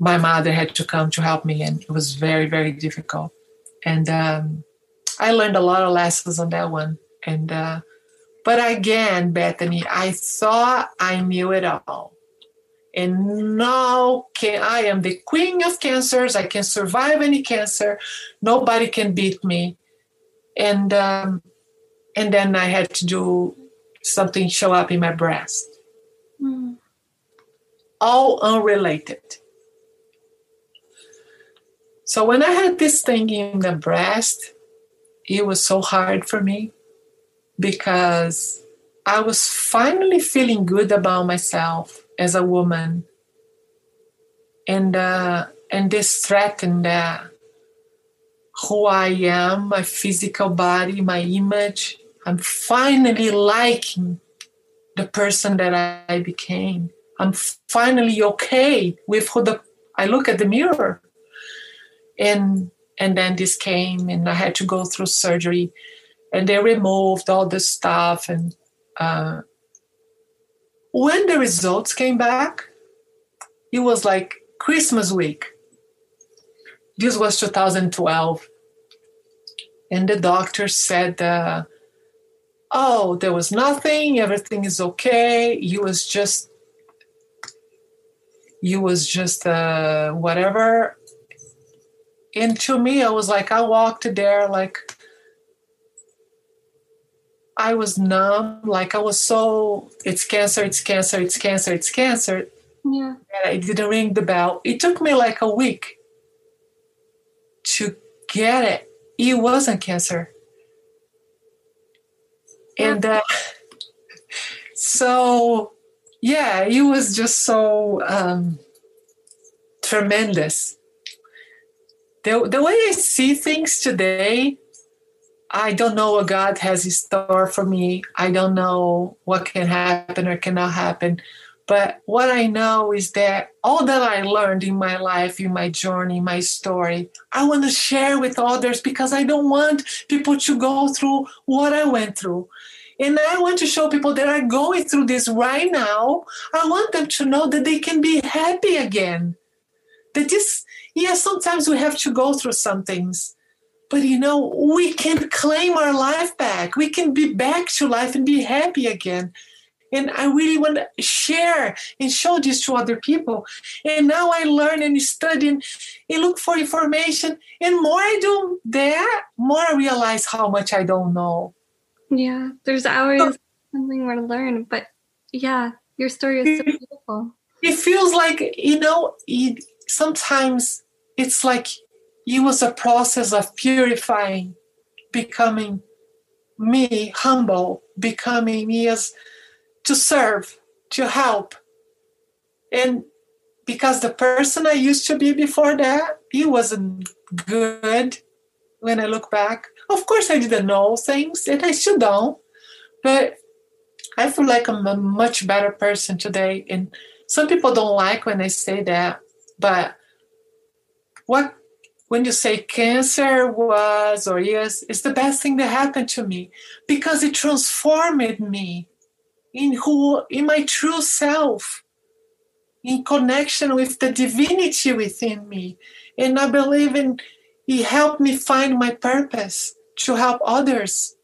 My mother had to come to help me. And it was very, very difficult. And um, I learned a lot of lessons on that one. And, uh, but again, Bethany, I thought I knew it all. And now can, I am the queen of cancers. I can survive any cancer. Nobody can beat me. And um, and then I had to do something show up in my breast. Mm. All unrelated. So when I had this thing in the breast, it was so hard for me because I was finally feeling good about myself as a woman, and uh, and this threatened that who I am, my physical body, my image. I'm finally liking the person that I became. I'm finally okay with who the I look at the mirror. And and then this came and I had to go through surgery and they removed all the stuff and uh, when the results came back, it was like Christmas week. This was 2012. And the doctor said, uh, Oh, there was nothing, everything is okay. You was just, you was just uh, whatever. And to me, I was like, I walked there like, I was numb, like I was so, it's cancer, it's cancer, it's cancer, it's cancer. Yeah. And I didn't ring the bell. It took me like a week to get it. It wasn't cancer. And uh, so, yeah, it was just so um, tremendous. The, the way I see things today, I don't know what God has in store for me. I don't know what can happen or cannot happen. But what I know is that all that I learned in my life, in my journey, my story, I want to share with others because I don't want people to go through what I went through. And I want to show people that are going through this right now. I want them to know that they can be happy again. That this, yes, sometimes we have to go through some things, but you know, we can claim our life back. We can be back to life and be happy again. And I really want to share and show this to other people. And now I learn and study and, and look for information. And more I do that, more I realize how much I don't know. Yeah, there's always so, something more to learn. But yeah, your story is so beautiful. It feels like, you know, it, sometimes it's like it was a process of purifying, becoming me humble, becoming me as to serve, to help. And because the person I used to be before that, he wasn't good when I look back. Of course, I didn't know things, and I still don't. But I feel like I'm a much better person today. And some people don't like when I say that, but what when you say cancer was or is, it's the best thing that happened to me because it transformed me in who in my true self in connection with the divinity within me. And i believe in he helped me find my purpose to help others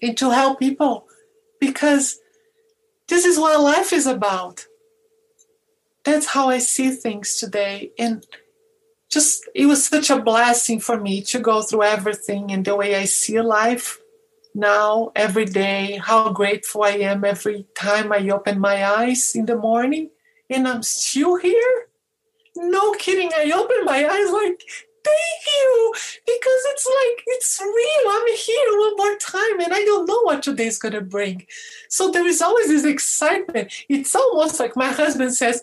and to help people because this is what life is about. That's how i see things today. And just it was such a blessing for me to go through everything and the way i see life now every day how grateful I am every time I open my eyes in the morning and I'm still here. No kidding, I open my eyes like, thank you, because it's like, it's real. I'm here one more time and I don't know what today's going to bring. So there is always this excitement. It's almost like my husband says,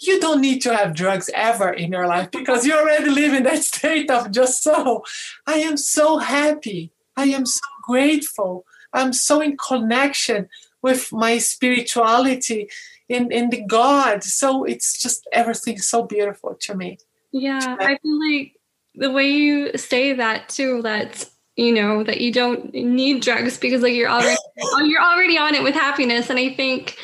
you don't need to have drugs ever in your life because you already live in that state of just so. I am so happy. I am so grateful. I'm so in connection with my spirituality in, in the God. So it's just everything so beautiful to me. Yeah, I feel like the way you say that too, that you know that you don't need drugs because like you're already you're already on it with happiness, and I think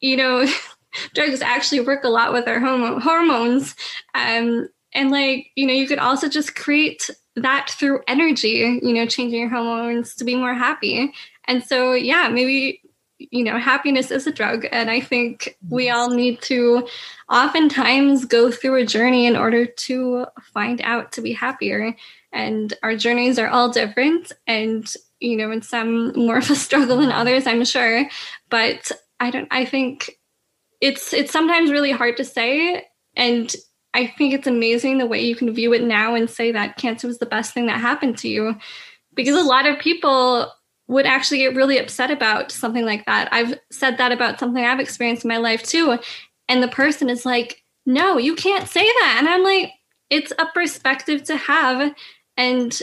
you know drugs actually work a lot with our hormones, um, and like you know you could also just create that through energy, you know, changing your hormones to be more happy. And so, yeah, maybe you know, happiness is a drug. And I think we all need to oftentimes go through a journey in order to find out to be happier. And our journeys are all different. And, you know, in some more of a struggle than others, I'm sure. But I don't, I think it's, it's sometimes really hard to say. And I think it's amazing the way you can view it now and say that cancer was the best thing that happened to you. Because a lot of people would actually get really upset about something like that. I've said that about something I've experienced in my life too. And the person is like, no, you can't say that. And I'm like, it's a perspective to have. And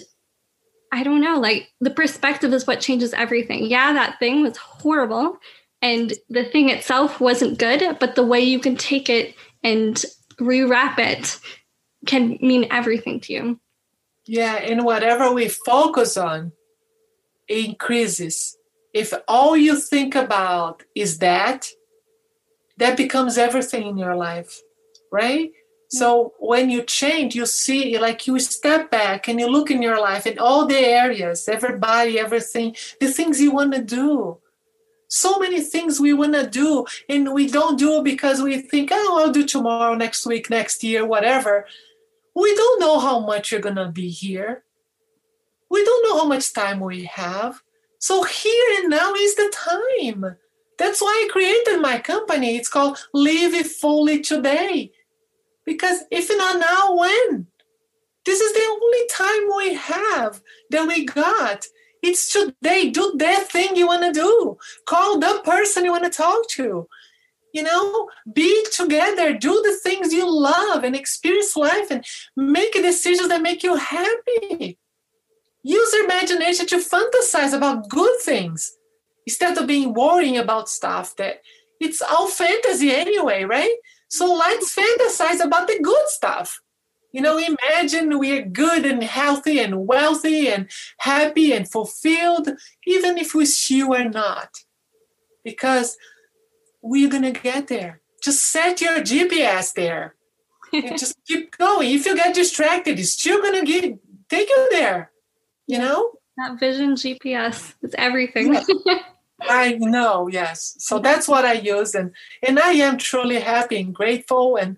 I don't know, like the perspective is what changes everything. Yeah, that thing was horrible. And the thing itself wasn't good, but the way you can take it and rewrap it can mean everything to you. Yeah, and whatever we focus on, increases. If all you think about is that, that becomes everything in your life, right? Mm. So when you change, you see, like you step back and you look in your life in all the areas, everybody, everything, the things you want to do. So many things we want to do, and we don't do because we think, oh, I'll do tomorrow, next week, next year, whatever. We don't know how much you're going to be here we don't know how much time we have. So here and now is the time. That's why I created my company. It's called Live It Fully Today. Because if not now, when? This is the only time we have that we got. It's today. Do that thing you want to do. Call the person you want to talk to. You know, be together, do the things you love and experience life and make decisions that make you happy. Use your imagination to fantasize about good things instead of being worrying about stuff that it's all fantasy anyway, right? So let's fantasize about the good stuff. You know, imagine we are good and healthy and wealthy and happy and fulfilled, even if we still are not. Because we're going to get there. Just set your GPS there and just keep going. If you get distracted, it's still going to take you there you know that vision gps is everything yeah. i know yes so that's what i use and and i am truly happy and grateful and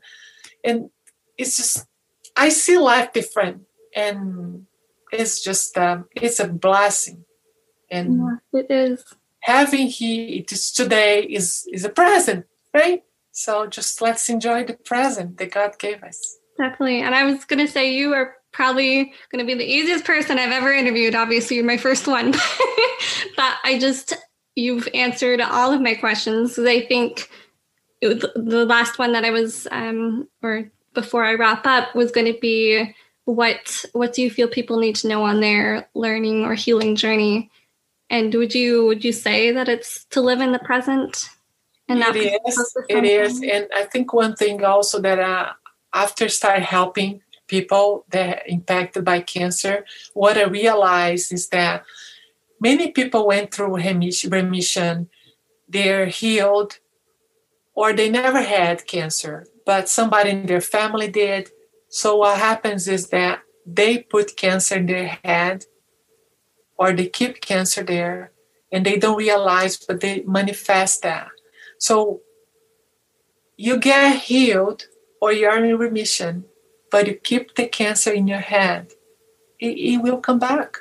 and it's just i see life different and it's just um, it's a blessing. And yeah, it is. having he it is today is is a present right? So just let's enjoy the present that god gave us. Definitely. And i was going to say you are probably going to be the easiest person I've ever interviewed. Obviously, you're my first one, but I just you've answered all of my questions. I think the last one that I was, um, or before I wrap up, was going to be what what do you feel people need to know on their learning or healing journey? And would you would you say that it's to live in the present? And it is. It is, and I think one thing also that uh, after start helping people that are impacted by cancer, what I realized is that many people went through remission, they're healed, or they never had cancer, but somebody in their family did. So what happens is that they put cancer in their head, or they keep cancer there, and they don't realize, but they manifest that. So you get healed or you're in remission but you keep the cancer in your head, it, it will come back.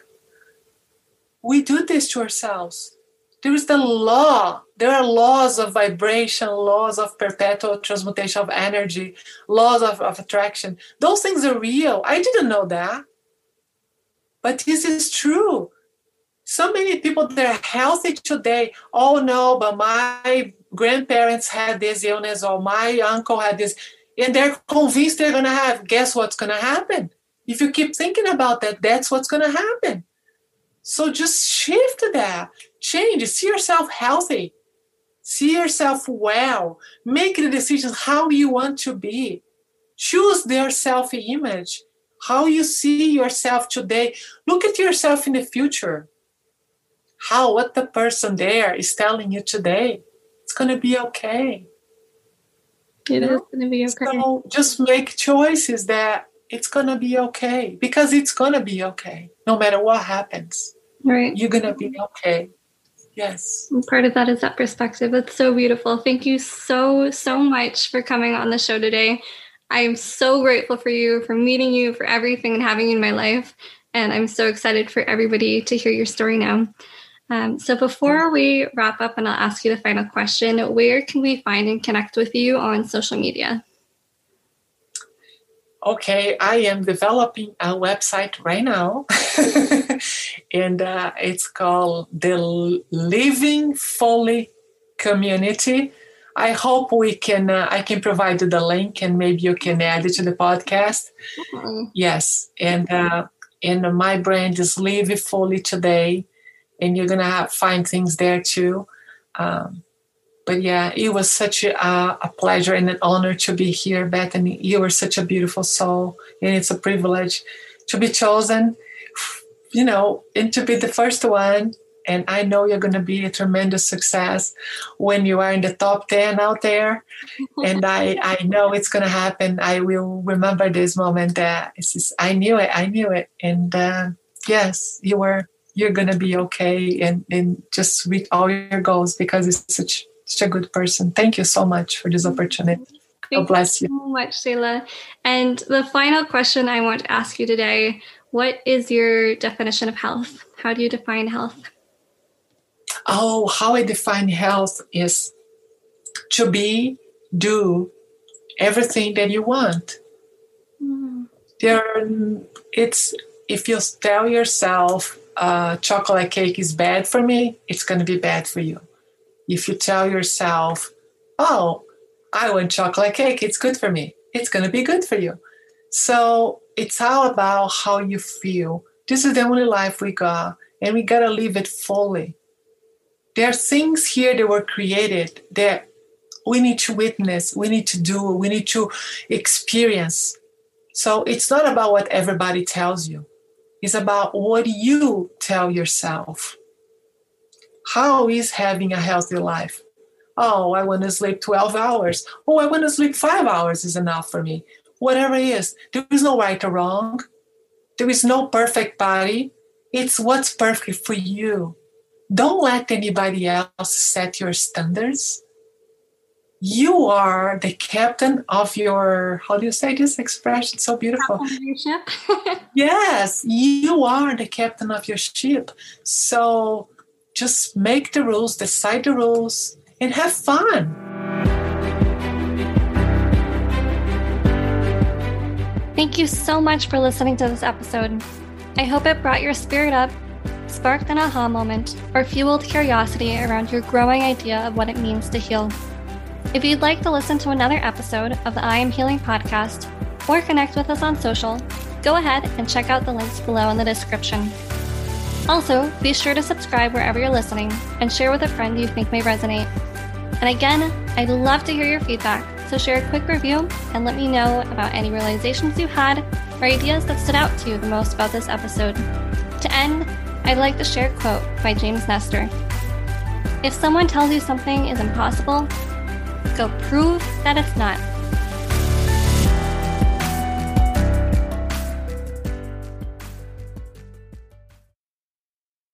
We do this to ourselves. There is the law. There are laws of vibration, laws of perpetual transmutation of energy, laws of, of attraction. Those things are real. I didn't know that. But this is true. So many people that are healthy today, oh no, but my grandparents had this illness or my uncle had this and they're convinced they're going to have guess what's going to happen if you keep thinking about that that's what's going to happen so just shift that change see yourself healthy see yourself well make the decisions how you want to be choose their self image, how you see yourself today. Look at yourself in the future. How, what the person there is telling you today. It's going to be okay. It is going to be okay. So just make choices that it's going to be okay because it's going to be okay no matter what happens. Right. You're going to be okay. Yes. Part of that is that perspective. It's so beautiful. Thank you so, so much for coming on the show today. I'm so grateful for you, for meeting you, for everything and having you in my life. And I'm so excited for everybody to hear your story now. Um, so before we wrap up and I'll ask you the final question, where can we find and connect with you on social media? Okay, I am developing a website right now, and uh, it's called the Living Fully Community. I hope we can. Uh, I can provide you the link, and maybe you can add it to the podcast. Mm-hmm. Yes, and uh, and my brand is Live Fully Today and you're gonna have, find things there too. Um, but yeah, it was such a, a, pleasure and an honor to be here, Bethany. You were such a beautiful soul, and it's a privilege to be chosen, you know, and to be the first one. And I know you're going to be a tremendous success when you are in the top 10 out there. and I, I know it's going to happen. I will remember this moment that just, I knew it. I knew it. And uh, yes, you were you're gonna be okay and and just reach all your goals because it's such such a good person. Thank you so much for this opportunity. Thank God bless you. you so much, Sheyla. And the final question I want to ask you today: What is your definition of health? How do you define health? Oh, how I define health is to be, do everything that you want. Mm. There, it's if you tell yourself uh, chocolate cake is bad for me, it's going to be bad for you. If you tell yourself, oh, I want chocolate cake, it's good for me, it's going to be good for you. So it's all about how you feel. This is the only life we got, and we got to live it fully. There are things here that were created that we need to witness, we need to do, we need to experience. So it's not about what everybody tells you it's about what you tell yourself. How is having a healthy life? Oh, I want to sleep 12 hours. Oh, I want to sleep five hours is enough for me. Whatever it is, there is no right or wrong. There is no perfect body. It's what's perfect for you. Don't let anybody else set your standards you are the captain of your how do you say this expression so beautiful yes you are the captain of your ship so just make the rules decide the rules and have fun. Thank you so much for listening to this episode. I hope it brought your spirit up sparked an aha moment or fueled curiosity around your growing idea of what it means to heal. If you'd like to listen to another episode of the I Am Healing podcast or connect with us on social, go ahead and check out the links below in the description. Also, be sure to subscribe wherever you're listening and share with a friend you think may resonate. And again, I'd love to hear your feedback, so share a quick review and let me know about any realizations you had or ideas that stood out to you the most about this episode. To end, I'd like to share a quote by James Nestor. If someone tells you something is impossible, go prove that it's not.